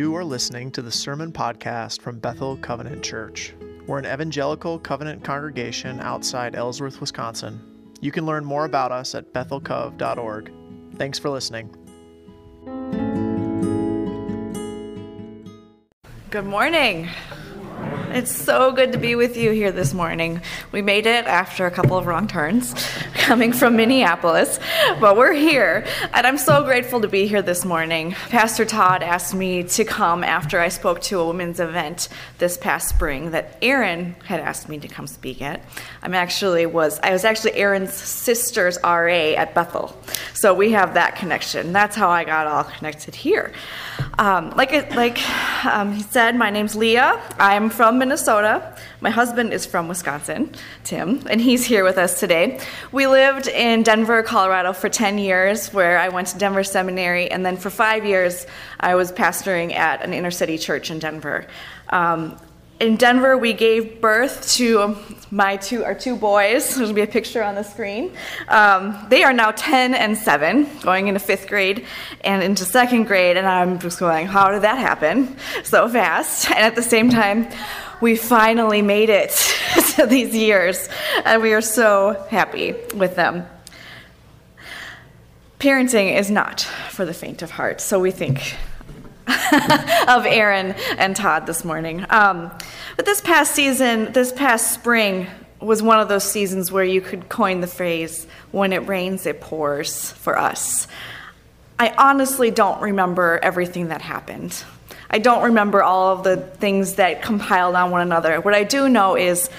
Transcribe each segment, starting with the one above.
You are listening to the Sermon Podcast from Bethel Covenant Church. We're an evangelical covenant congregation outside Ellsworth, Wisconsin. You can learn more about us at bethelcov.org. Thanks for listening. Good morning. It's so good to be with you here this morning. We made it after a couple of wrong turns coming from Minneapolis, but we're here, and I'm so grateful to be here this morning. Pastor Todd asked me to come after I spoke to a women's event this past spring that Aaron had asked me to come speak at. I'm actually was I was actually Aaron's sister's RA at Bethel, so we have that connection. That's how I got all connected here. Um, like like um, he said, my name's Leah. I'm from Minnesota. My husband is from Wisconsin, Tim, and he's here with us today. We lived in Denver, Colorado for 10 years, where I went to Denver Seminary, and then for five years, I was pastoring at an inner city church in Denver. Um, in Denver, we gave birth to my two our two boys. Gonna be a picture on the screen. Um, they are now 10 and 7, going into fifth grade and into second grade, and I'm just going, how did that happen so fast? And at the same time, we finally made it to these years, and we are so happy with them. Parenting is not for the faint of heart, so we think of Aaron and Todd this morning. Um, but this past season, this past spring, was one of those seasons where you could coin the phrase, when it rains, it pours for us. I honestly don't remember everything that happened. I don't remember all of the things that compiled on one another. What I do know is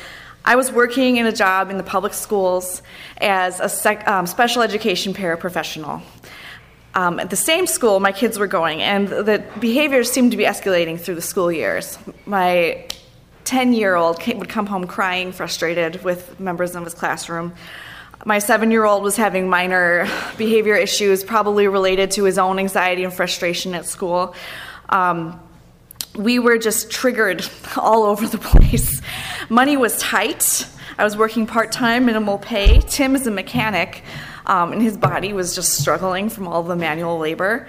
I was working in a job in the public schools as a sec, um, special education paraprofessional. Um, at the same school my kids were going, and the behaviors seemed to be escalating through the school years. My 10 year old would come home crying, frustrated with members of his classroom. My seven year old was having minor behavior issues, probably related to his own anxiety and frustration at school. Um, we were just triggered all over the place. Money was tight. I was working part time, minimal pay. Tim is a mechanic, um, and his body was just struggling from all the manual labor.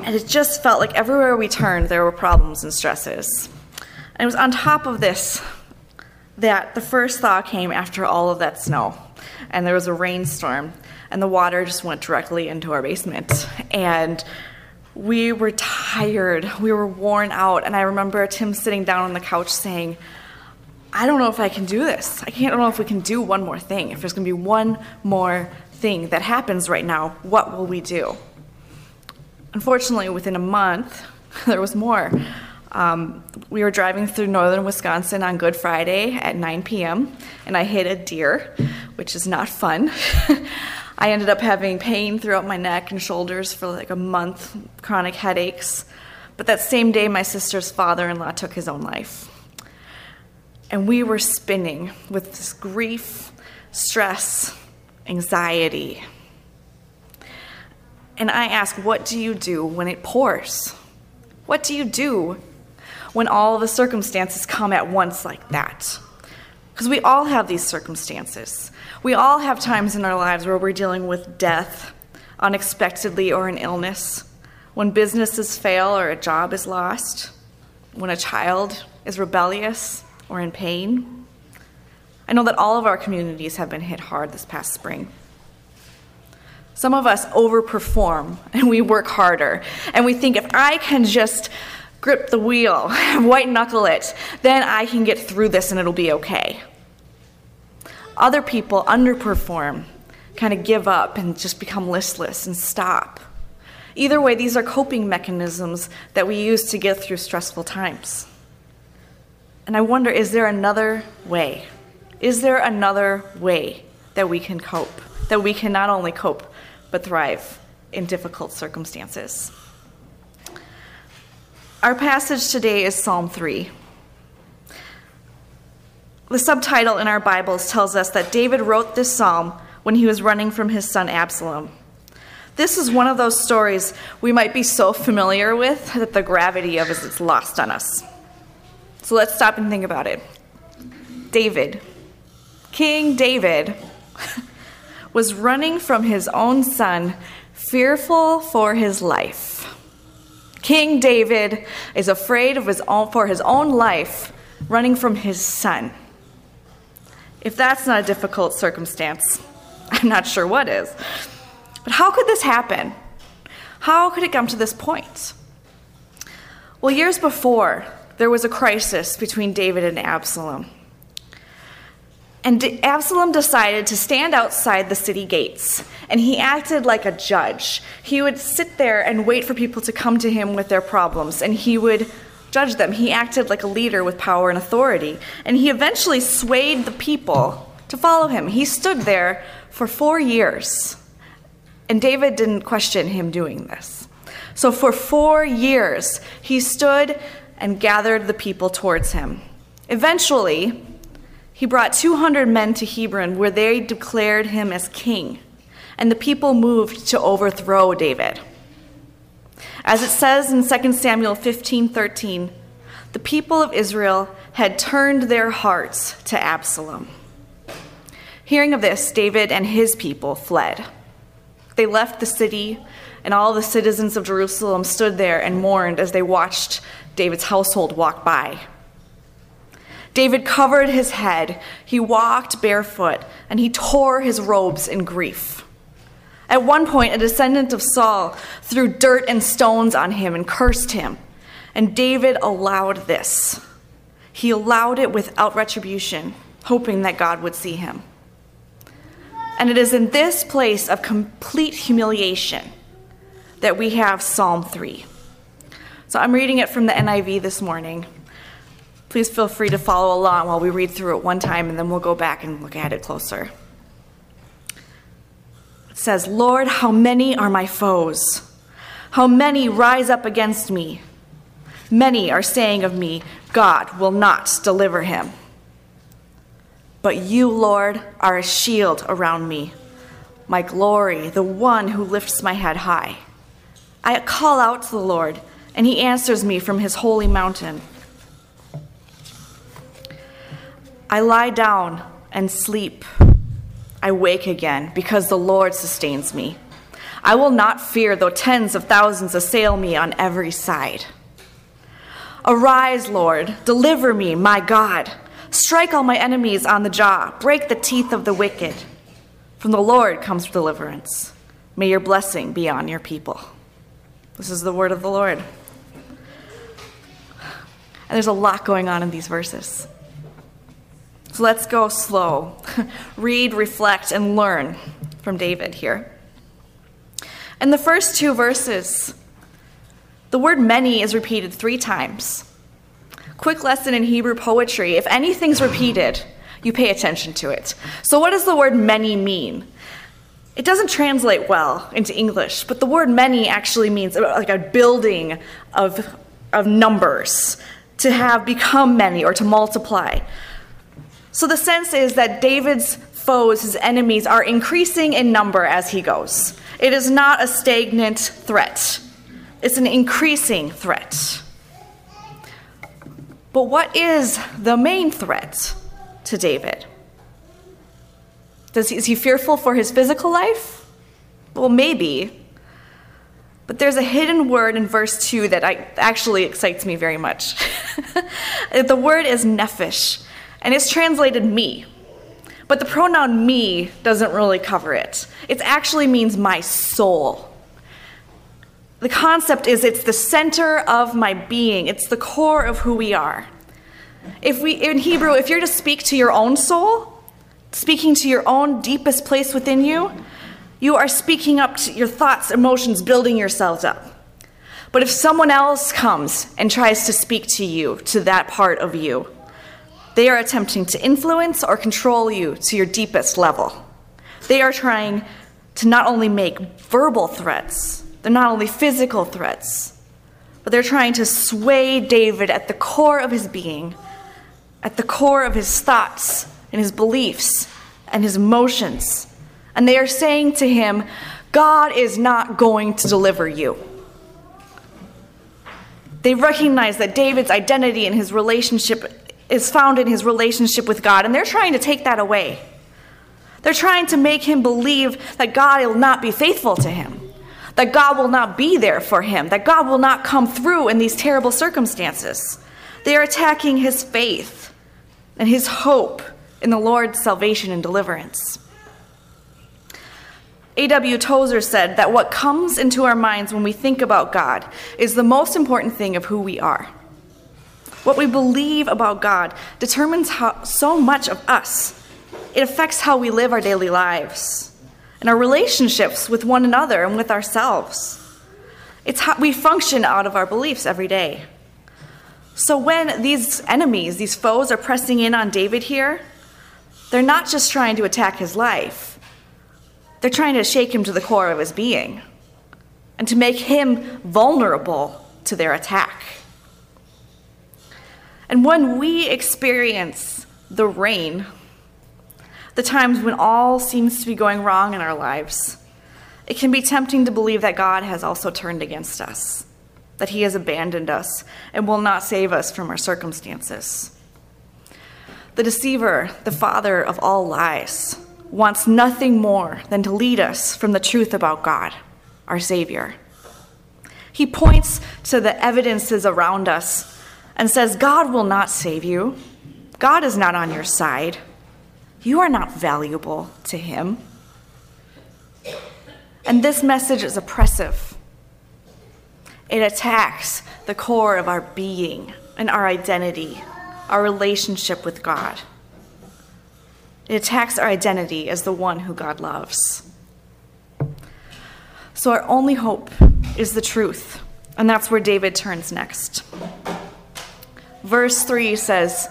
And it just felt like everywhere we turned, there were problems and stresses. And it was on top of this that the first thaw came after all of that snow. And there was a rainstorm, and the water just went directly into our basement. And we were tired, we were worn out. And I remember Tim sitting down on the couch saying, I don't know if I can do this. I can't I don't know if we can do one more thing. If there's going to be one more thing that happens right now, what will we do? Unfortunately, within a month, there was more. Um, we were driving through northern Wisconsin on Good Friday at 9 p.m., and I hit a deer, which is not fun. I ended up having pain throughout my neck and shoulders for like a month, chronic headaches. But that same day, my sister's father in law took his own life. And we were spinning with this grief, stress, anxiety. And I ask, what do you do when it pours? What do you do when all the circumstances come at once like that. Because we all have these circumstances. We all have times in our lives where we're dealing with death, unexpectedly, or an illness, when businesses fail or a job is lost, when a child is rebellious or in pain. I know that all of our communities have been hit hard this past spring. Some of us overperform and we work harder, and we think if I can just grip the wheel, white knuckle it, then I can get through this and it'll be okay. Other people underperform, kind of give up and just become listless and stop. Either way, these are coping mechanisms that we use to get through stressful times. And I wonder is there another way? Is there another way that we can cope? That we can not only cope, but thrive in difficult circumstances? Our passage today is Psalm 3. The subtitle in our Bibles tells us that David wrote this psalm when he was running from his son Absalom. This is one of those stories we might be so familiar with that the gravity of it is lost on us. So let's stop and think about it. David, King David, was running from his own son, fearful for his life. King David is afraid of his own, for his own life, running from his son. If that's not a difficult circumstance, I'm not sure what is. But how could this happen? How could it come to this point? Well, years before, there was a crisis between David and Absalom. And Absalom decided to stand outside the city gates, and he acted like a judge. He would sit there and wait for people to come to him with their problems, and he would judge them. He acted like a leader with power and authority, and he eventually swayed the people to follow him. He stood there for four years, and David didn't question him doing this. So for four years, he stood and gathered the people towards him. Eventually, he brought 200 men to Hebron, where they declared him as king, and the people moved to overthrow David. As it says in 2 Samuel 15:13, the people of Israel had turned their hearts to Absalom. Hearing of this, David and his people fled. They left the city, and all the citizens of Jerusalem stood there and mourned as they watched David's household walk by. David covered his head, he walked barefoot, and he tore his robes in grief. At one point, a descendant of Saul threw dirt and stones on him and cursed him, and David allowed this. He allowed it without retribution, hoping that God would see him. And it is in this place of complete humiliation that we have Psalm 3. So I'm reading it from the NIV this morning. Please feel free to follow along while we read through it one time and then we'll go back and look at it closer. Says, Lord, how many are my foes? How many rise up against me? Many are saying of me, God will not deliver him. But you, Lord, are a shield around me, my glory, the one who lifts my head high. I call out to the Lord, and he answers me from his holy mountain. I lie down and sleep. I wake again because the Lord sustains me. I will not fear though tens of thousands assail me on every side. Arise, Lord, deliver me, my God. Strike all my enemies on the jaw, break the teeth of the wicked. From the Lord comes deliverance. May your blessing be on your people. This is the word of the Lord. And there's a lot going on in these verses. So let's go slow. Read, reflect, and learn from David here. In the first two verses, the word many is repeated three times. Quick lesson in Hebrew poetry if anything's repeated, you pay attention to it. So, what does the word many mean? It doesn't translate well into English, but the word many actually means like a building of, of numbers, to have become many or to multiply. So the sense is that David's foes, his enemies, are increasing in number as he goes. It is not a stagnant threat, it's an increasing threat. But what is the main threat to David? Does he, is he fearful for his physical life? Well, maybe. But there's a hidden word in verse 2 that I, actually excites me very much. the word is nephesh, and it's translated me. But the pronoun me doesn't really cover it. It actually means my soul. The concept is it's the center of my being, it's the core of who we are. If we in Hebrew, if you're to speak to your own soul, speaking to your own deepest place within you, you are speaking up to your thoughts, emotions, building yourselves up. But if someone else comes and tries to speak to you, to that part of you, they are attempting to influence or control you to your deepest level. They are trying to not only make verbal threats, they're not only physical threats, but they're trying to sway David at the core of his being, at the core of his thoughts and his beliefs and his emotions. And they are saying to him, God is not going to deliver you. They recognize that David's identity and his relationship is found in his relationship with God, and they're trying to take that away. They're trying to make him believe that God will not be faithful to him, that God will not be there for him, that God will not come through in these terrible circumstances. They are attacking his faith and his hope in the Lord's salvation and deliverance. A.W. Tozer said that what comes into our minds when we think about God is the most important thing of who we are. What we believe about God determines how, so much of us. It affects how we live our daily lives and our relationships with one another and with ourselves. It's how we function out of our beliefs every day. So when these enemies, these foes, are pressing in on David here, they're not just trying to attack his life, they're trying to shake him to the core of his being and to make him vulnerable to their attack. And when we experience the rain, the times when all seems to be going wrong in our lives, it can be tempting to believe that God has also turned against us, that he has abandoned us and will not save us from our circumstances. The deceiver, the father of all lies, wants nothing more than to lead us from the truth about God, our Savior. He points to the evidences around us and says, God will not save you. God is not on your side. You are not valuable to Him. And this message is oppressive. It attacks the core of our being and our identity, our relationship with God. It attacks our identity as the one who God loves. So, our only hope is the truth, and that's where David turns next. Verse 3 says,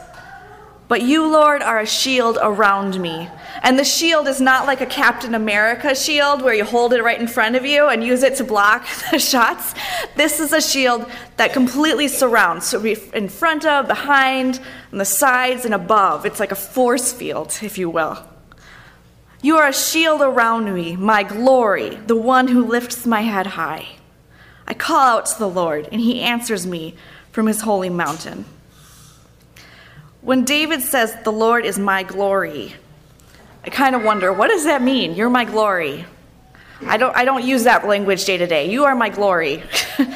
But you, Lord, are a shield around me. And the shield is not like a Captain America shield where you hold it right in front of you and use it to block the shots. This is a shield that completely surrounds, so in front of, behind, on the sides, and above. It's like a force field, if you will. You are a shield around me, my glory, the one who lifts my head high. I call out to the Lord, and he answers me from his holy mountain. When David says, The Lord is my glory, I kind of wonder, what does that mean? You're my glory. I don't, I don't use that language day to day. You are my glory.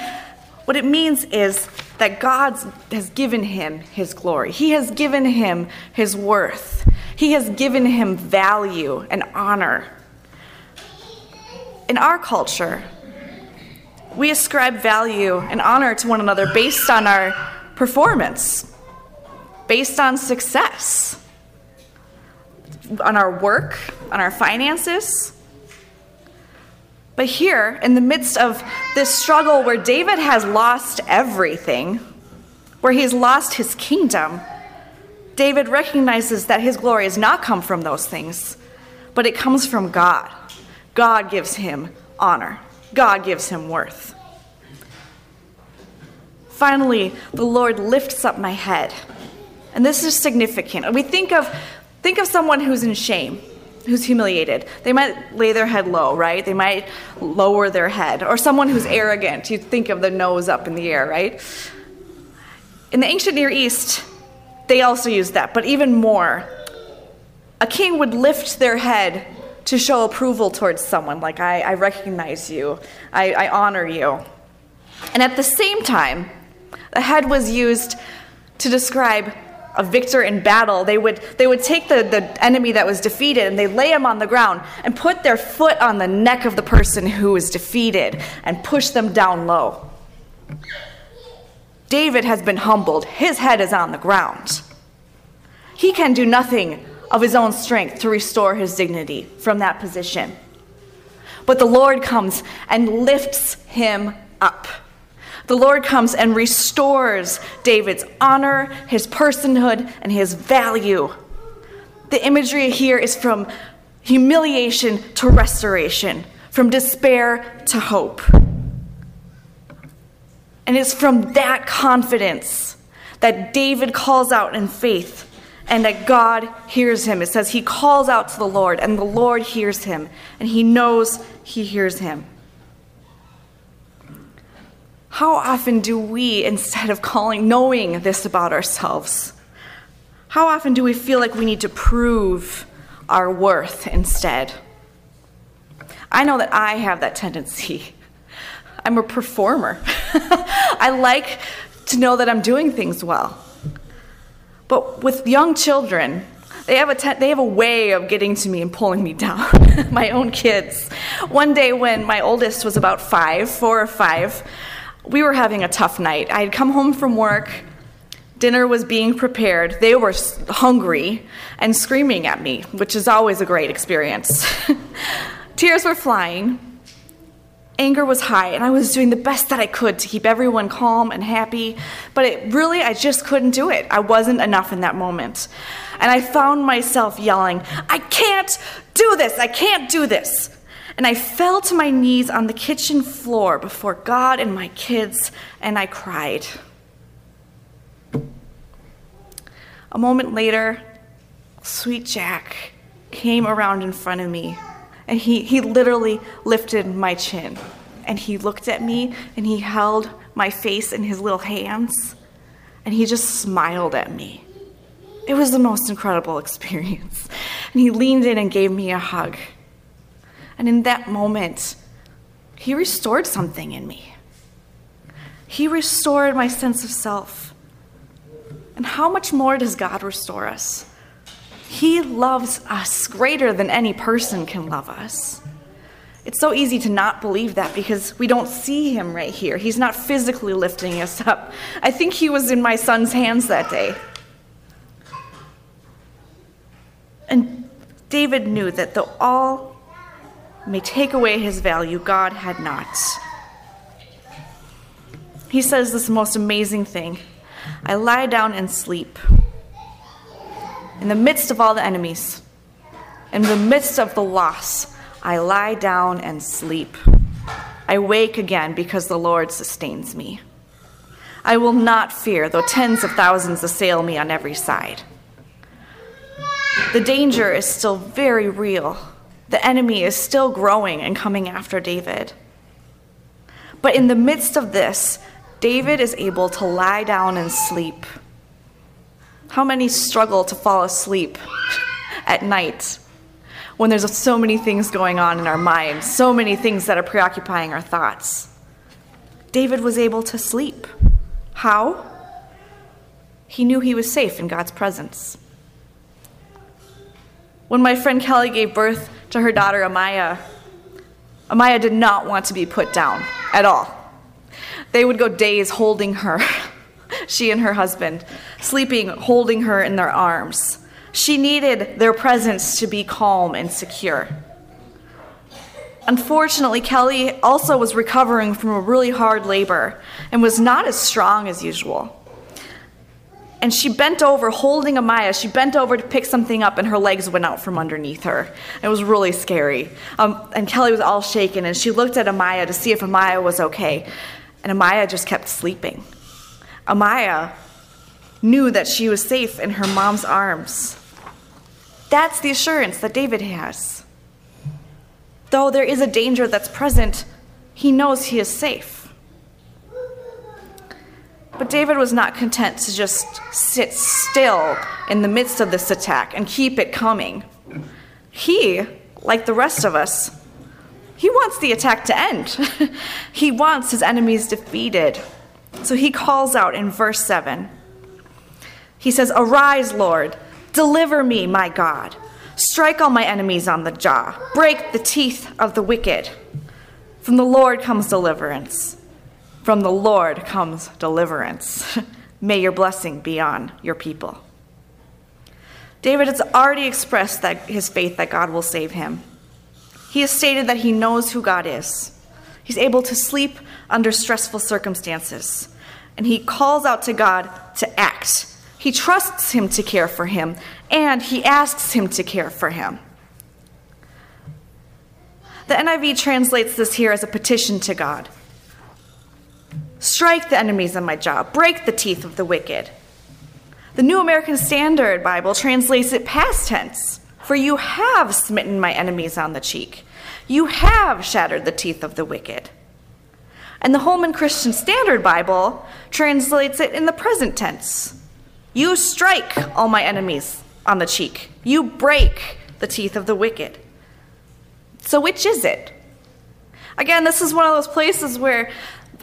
what it means is that God has given him his glory, He has given him his worth, He has given him value and honor. In our culture, we ascribe value and honor to one another based on our performance based on success, on our work, on our finances. But here, in the midst of this struggle where David has lost everything, where he's lost his kingdom, David recognizes that his glory has not come from those things, but it comes from God. God gives him honor, God gives him worth. Finally, the Lord lifts up my head. And this is significant. We think of think of someone who's in shame, who's humiliated. They might lay their head low, right? They might lower their head. Or someone who's arrogant. You think of the nose up in the air, right? In the ancient Near East, they also used that, but even more. A king would lift their head to show approval towards someone, like, I, I recognize you, I, I honor you. And at the same time, the head was used to describe a victor in battle, they would, they would take the, the enemy that was defeated and they lay him on the ground and put their foot on the neck of the person who was defeated and push them down low. David has been humbled, his head is on the ground. He can do nothing of his own strength to restore his dignity from that position. But the Lord comes and lifts him up. The Lord comes and restores David's honor, his personhood, and his value. The imagery here is from humiliation to restoration, from despair to hope. And it's from that confidence that David calls out in faith and that God hears him. It says he calls out to the Lord, and the Lord hears him, and he knows he hears him. How often do we, instead of calling, knowing this about ourselves, how often do we feel like we need to prove our worth instead? I know that I have that tendency. I'm a performer. I like to know that I'm doing things well. But with young children, they have a te- they have a way of getting to me and pulling me down. my own kids. One day when my oldest was about five, four or five, we were having a tough night. I had come home from work. Dinner was being prepared. They were hungry and screaming at me, which is always a great experience. Tears were flying. Anger was high, and I was doing the best that I could to keep everyone calm and happy, but it really, I just couldn't do it. I wasn't enough in that moment. And I found myself yelling, I can't do this, I can't do this. And I fell to my knees on the kitchen floor before God and my kids, and I cried. A moment later, sweet Jack came around in front of me and he, he literally lifted my chin. And he looked at me and he held my face in his little hands. And he just smiled at me. It was the most incredible experience. And he leaned in and gave me a hug. And in that moment, he restored something in me. He restored my sense of self. And how much more does God restore us? He loves us greater than any person can love us. It's so easy to not believe that because we don't see him right here. He's not physically lifting us up. I think he was in my son's hands that day. And David knew that though all may take away his value, God had not. He says this most amazing thing I lie down and sleep in the midst of all the enemies, in the midst of the loss, I lie down and sleep. I wake again because the Lord sustains me. I will not fear, though tens of thousands assail me on every side. The danger is still very real. The enemy is still growing and coming after David. But in the midst of this, David is able to lie down and sleep. How many struggle to fall asleep at night when there's so many things going on in our minds, so many things that are preoccupying our thoughts? David was able to sleep. How? He knew he was safe in God's presence. When my friend Kelly gave birth to her daughter Amaya, Amaya did not want to be put down at all. They would go days holding her she and her husband, sleeping, holding her in their arms. She needed their presence to be calm and secure. Unfortunately, Kelly also was recovering from a really hard labor and was not as strong as usual. And she bent over, holding Amaya. She bent over to pick something up, and her legs went out from underneath her. It was really scary. Um, and Kelly was all shaken, and she looked at Amaya to see if Amaya was okay. And Amaya just kept sleeping. Amaya knew that she was safe in her mom's arms. That's the assurance that David has. Though there is a danger that's present, he knows he is safe. But David was not content to just sit still in the midst of this attack and keep it coming. He, like the rest of us, he wants the attack to end. he wants his enemies defeated. So he calls out in verse 7. He says, Arise, Lord, deliver me, my God. Strike all my enemies on the jaw, break the teeth of the wicked. From the Lord comes deliverance. From the Lord comes deliverance. May your blessing be on your people. David has already expressed that his faith that God will save him. He has stated that he knows who God is. He's able to sleep under stressful circumstances. And he calls out to God to act. He trusts him to care for him, and he asks him to care for him. The NIV translates this here as a petition to God Strike the enemies of my jaw, break the teeth of the wicked. The New American Standard Bible translates it past tense For you have smitten my enemies on the cheek, you have shattered the teeth of the wicked. And the Holman Christian Standard Bible translates it in the present tense. You strike all my enemies on the cheek. You break the teeth of the wicked. So, which is it? Again, this is one of those places where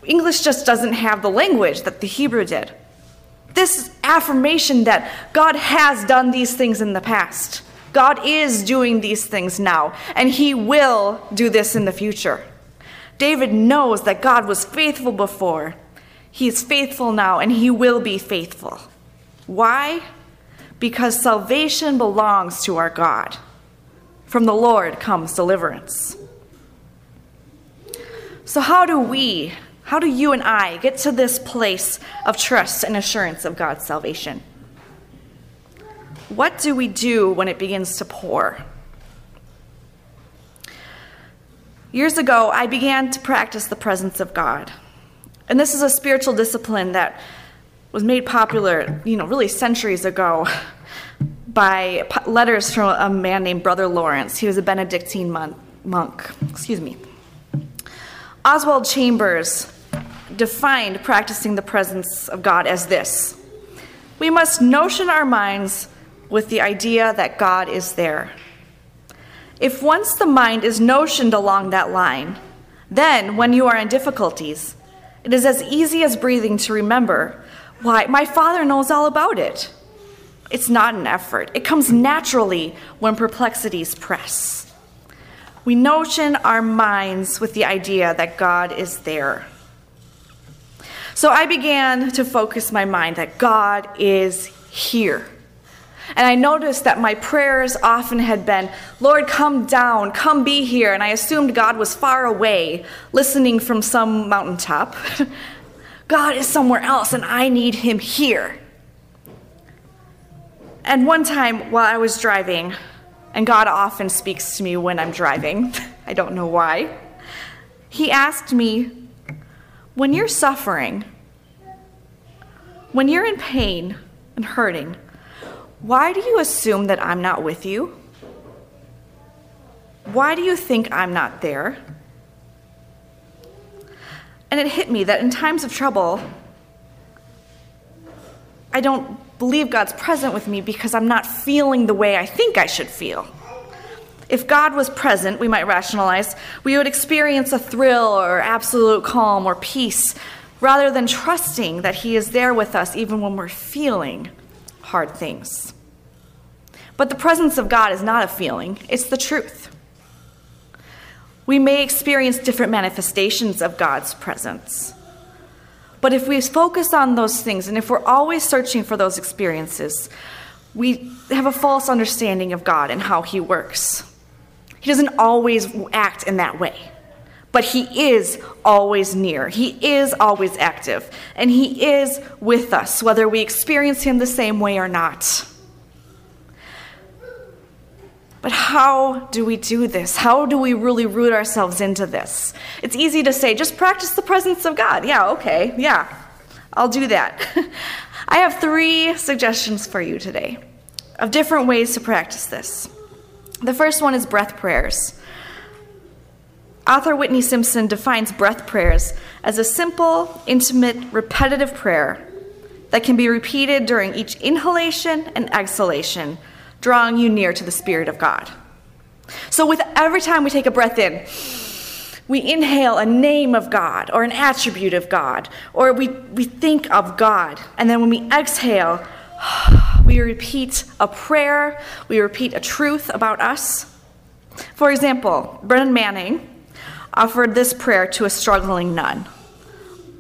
English just doesn't have the language that the Hebrew did. This affirmation that God has done these things in the past. God is doing these things now, and He will do this in the future. David knows that God was faithful before. He is faithful now, and He will be faithful. Why? Because salvation belongs to our God. From the Lord comes deliverance. So, how do we, how do you and I get to this place of trust and assurance of God's salvation? What do we do when it begins to pour? Years ago, I began to practice the presence of God. And this is a spiritual discipline that was made popular, you know, really centuries ago by letters from a man named Brother Lawrence. He was a Benedictine monk. Excuse me. Oswald Chambers defined practicing the presence of God as this We must notion our minds with the idea that God is there. If once the mind is notioned along that line, then when you are in difficulties, it is as easy as breathing to remember, why, my Father knows all about it. It's not an effort, it comes naturally when perplexities press. We notion our minds with the idea that God is there. So I began to focus my mind that God is here. And I noticed that my prayers often had been, Lord, come down, come be here. And I assumed God was far away, listening from some mountaintop. God is somewhere else, and I need him here. And one time while I was driving, and God often speaks to me when I'm driving, I don't know why, he asked me, When you're suffering, when you're in pain and hurting, why do you assume that I'm not with you? Why do you think I'm not there? And it hit me that in times of trouble, I don't believe God's present with me because I'm not feeling the way I think I should feel. If God was present, we might rationalize, we would experience a thrill or absolute calm or peace rather than trusting that He is there with us even when we're feeling hard things. But the presence of God is not a feeling, it's the truth. We may experience different manifestations of God's presence. But if we focus on those things and if we're always searching for those experiences, we have a false understanding of God and how He works. He doesn't always act in that way, but He is always near. He is always active, and He is with us, whether we experience Him the same way or not. But how do we do this? How do we really root ourselves into this? It's easy to say, just practice the presence of God. Yeah, okay, yeah, I'll do that. I have three suggestions for you today of different ways to practice this. The first one is breath prayers. Author Whitney Simpson defines breath prayers as a simple, intimate, repetitive prayer that can be repeated during each inhalation and exhalation drawing you near to the Spirit of God. So, with every time we take a breath in, we inhale a name of God or an attribute of God, or we, we think of God. And then when we exhale, we repeat a prayer, we repeat a truth about us. For example, Brennan Manning offered this prayer to a struggling nun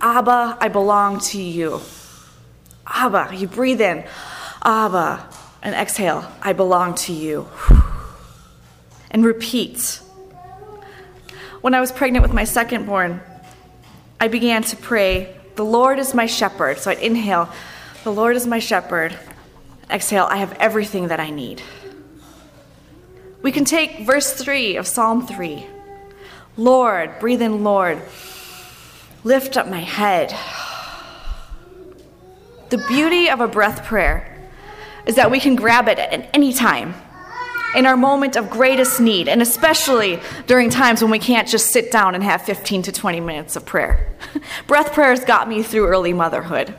Abba, I belong to you. Abba, you breathe in. Abba, and exhale, I belong to you. And repeat. When I was pregnant with my second born, I began to pray, The Lord is my shepherd. So I'd inhale, The Lord is my shepherd. Exhale, I have everything that I need. We can take verse 3 of Psalm 3. Lord, breathe in, Lord. Lift up my head. The beauty of a breath prayer is that we can grab it at any time in our moment of greatest need, and especially during times when we can't just sit down and have 15 to 20 minutes of prayer. Breath prayers got me through early motherhood.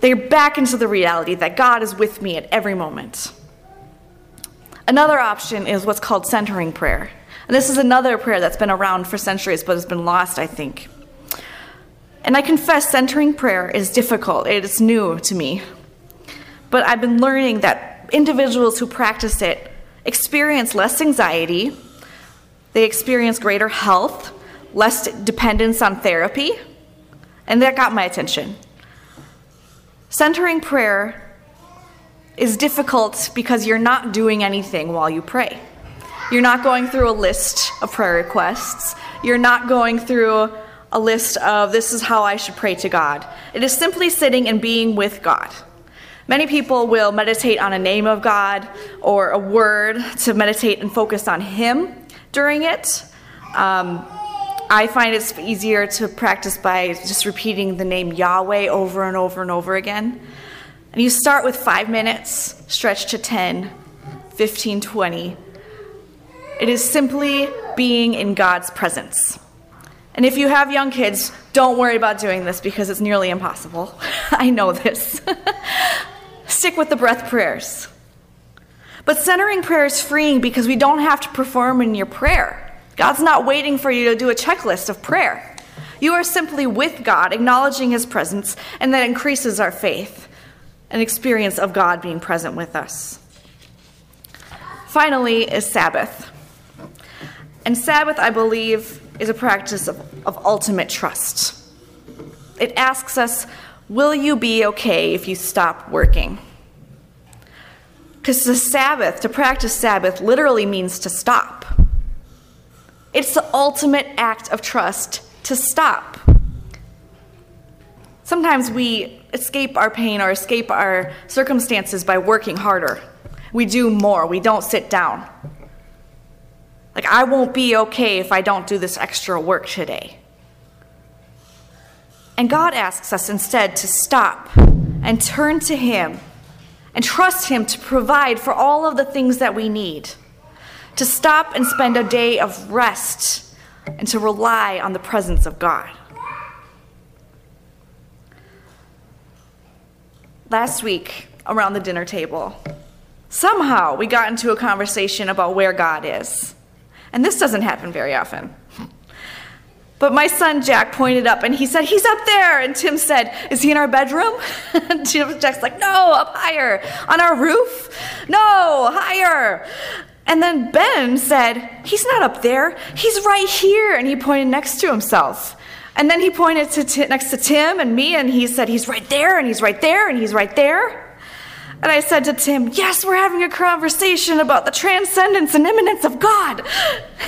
They're back into the reality that God is with me at every moment. Another option is what's called centering prayer. And this is another prayer that's been around for centuries but has been lost, I think. And I confess centering prayer is difficult, it is new to me. But I've been learning that individuals who practice it experience less anxiety, they experience greater health, less dependence on therapy, and that got my attention. Centering prayer is difficult because you're not doing anything while you pray. You're not going through a list of prayer requests. You're not going through a list of this is how I should pray to God. It is simply sitting and being with God. Many people will meditate on a name of God or a word to meditate and focus on Him during it. Um, I find it's easier to practice by just repeating the name Yahweh over and over and over again. And you start with five minutes, stretch to 10, 15, 20. It is simply being in God's presence. And if you have young kids, don't worry about doing this because it's nearly impossible. I know this. Stick with the breath prayers. But centering prayer is freeing because we don't have to perform in your prayer. God's not waiting for you to do a checklist of prayer. You are simply with God, acknowledging His presence, and that increases our faith, an experience of God being present with us. Finally, is Sabbath. And Sabbath, I believe, is a practice of, of ultimate trust. It asks us, Will you be okay if you stop working? Because the Sabbath, to practice Sabbath, literally means to stop. It's the ultimate act of trust to stop. Sometimes we escape our pain or escape our circumstances by working harder. We do more, we don't sit down. Like, I won't be okay if I don't do this extra work today. And God asks us instead to stop and turn to Him and trust Him to provide for all of the things that we need to stop and spend a day of rest and to rely on the presence of God. Last week, around the dinner table, somehow we got into a conversation about where God is. And this doesn't happen very often. But my son Jack pointed up and he said, He's up there. And Tim said, Is he in our bedroom? and Jack's like, No, up higher. On our roof? No, higher. And then Ben said, He's not up there. He's right here. And he pointed next to himself. And then he pointed to t- next to Tim and me, and he said, He's right there, and he's right there, and he's right there. And I said to Tim, Yes, we're having a conversation about the transcendence and immanence of God.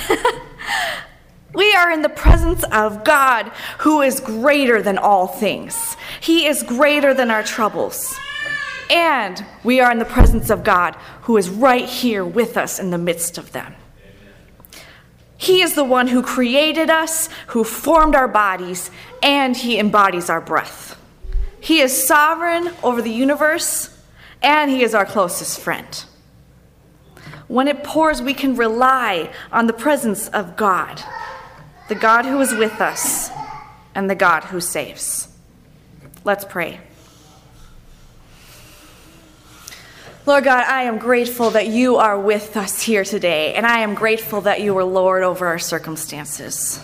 we are in the presence of God who is greater than all things, He is greater than our troubles. And we are in the presence of God who is right here with us in the midst of them. He is the one who created us, who formed our bodies, and He embodies our breath. He is sovereign over the universe, and He is our closest friend. When it pours, we can rely on the presence of God, the God who is with us, and the God who saves. Let's pray. Lord God, I am grateful that you are with us here today, and I am grateful that you are Lord over our circumstances,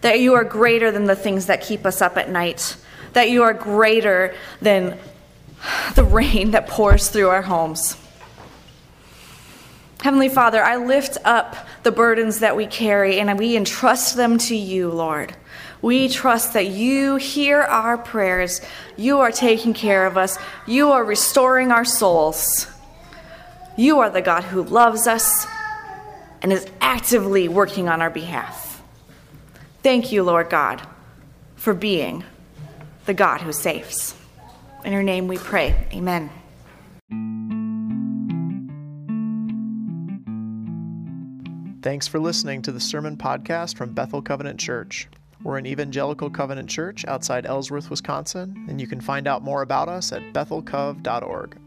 that you are greater than the things that keep us up at night, that you are greater than the rain that pours through our homes. Heavenly Father, I lift up the burdens that we carry and we entrust them to you, Lord. We trust that you hear our prayers. You are taking care of us. You are restoring our souls. You are the God who loves us and is actively working on our behalf. Thank you, Lord God, for being the God who saves. In your name we pray. Amen. Thanks for listening to the Sermon Podcast from Bethel Covenant Church. We're an evangelical covenant church outside Ellsworth, Wisconsin, and you can find out more about us at bethelcov.org.